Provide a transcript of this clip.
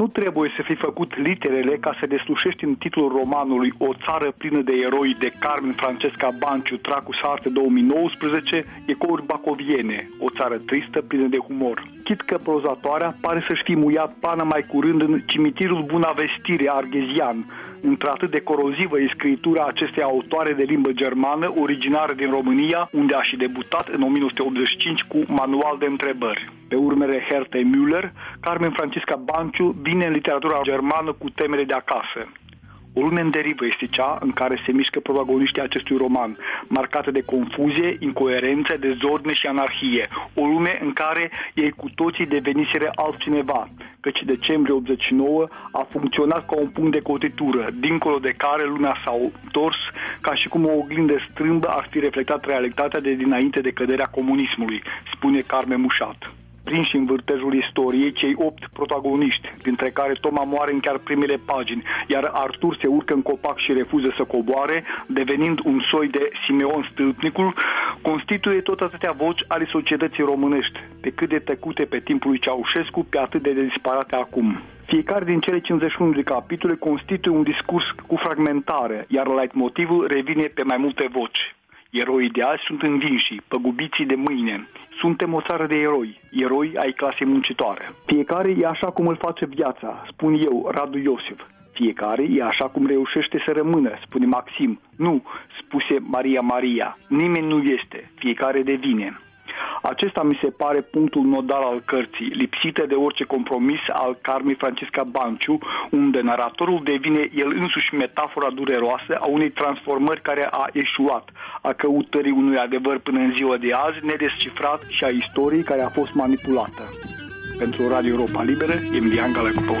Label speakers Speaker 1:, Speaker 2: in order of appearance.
Speaker 1: Nu trebuie să fi făcut literele ca să deslușești în titlul romanului O țară plină de eroi de Carmen Francesca Banciu, Tracu Sarte 2019, ecouri bacoviene, o țară tristă plină de humor. Chit că prozatoarea pare să-și fi muiat pana mai curând în cimitirul Bunavestire arghezian, într-atât de corozivă e scritura acestei autoare de limbă germană, originară din România, unde a și debutat în 1985 cu Manual de întrebări. Pe urmele Hertei Müller, Carmen Francisca Banciu vine în literatura germană cu temele de acasă. O lume în derivă este cea în care se mișcă protagoniștii acestui roman, marcată de confuzie, incoerență, dezordine și anarhie. O lume în care ei cu toții deveniseră altcineva, căci decembrie 89 a funcționat ca un punct de cotitură, dincolo de care luna s-a întors ca și cum o oglindă strâmbă ar fi reflectat realitatea de dinainte de căderea comunismului, spune Carmen Mușat prinși în vârtejul istoriei cei opt protagoniști, dintre care Toma moare în chiar primele pagini, iar Artur se urcă în copac și refuză să coboare, devenind un soi de Simeon Stâlpnicul, constituie tot atâtea voci ale societății românești, pe cât de tăcute pe timpul lui Ceaușescu, pe atât de disparate acum. Fiecare din cele 51 de capitole constituie un discurs cu fragmentare, iar leitmotivul revine pe mai multe voci. Eroii de azi sunt învinși, păgubiții de mâine. Suntem o țară de eroi, eroi ai clasei muncitoare. Fiecare e așa cum îl face viața, spun eu, Radu Iosif. Fiecare e așa cum reușește să rămână, spune Maxim. Nu, spuse Maria Maria. Nimeni nu este, fiecare devine. Acesta mi se pare punctul nodal al cărții, lipsită de orice compromis al Carmei Francisca Banciu, unde naratorul devine el însuși metafora dureroasă a unei transformări care a eșuat, a căutării unui adevăr până în ziua de azi, nedescifrat și a istoriei care a fost manipulată. Pentru Radio Europa Liberă, Emilian Galăcupău.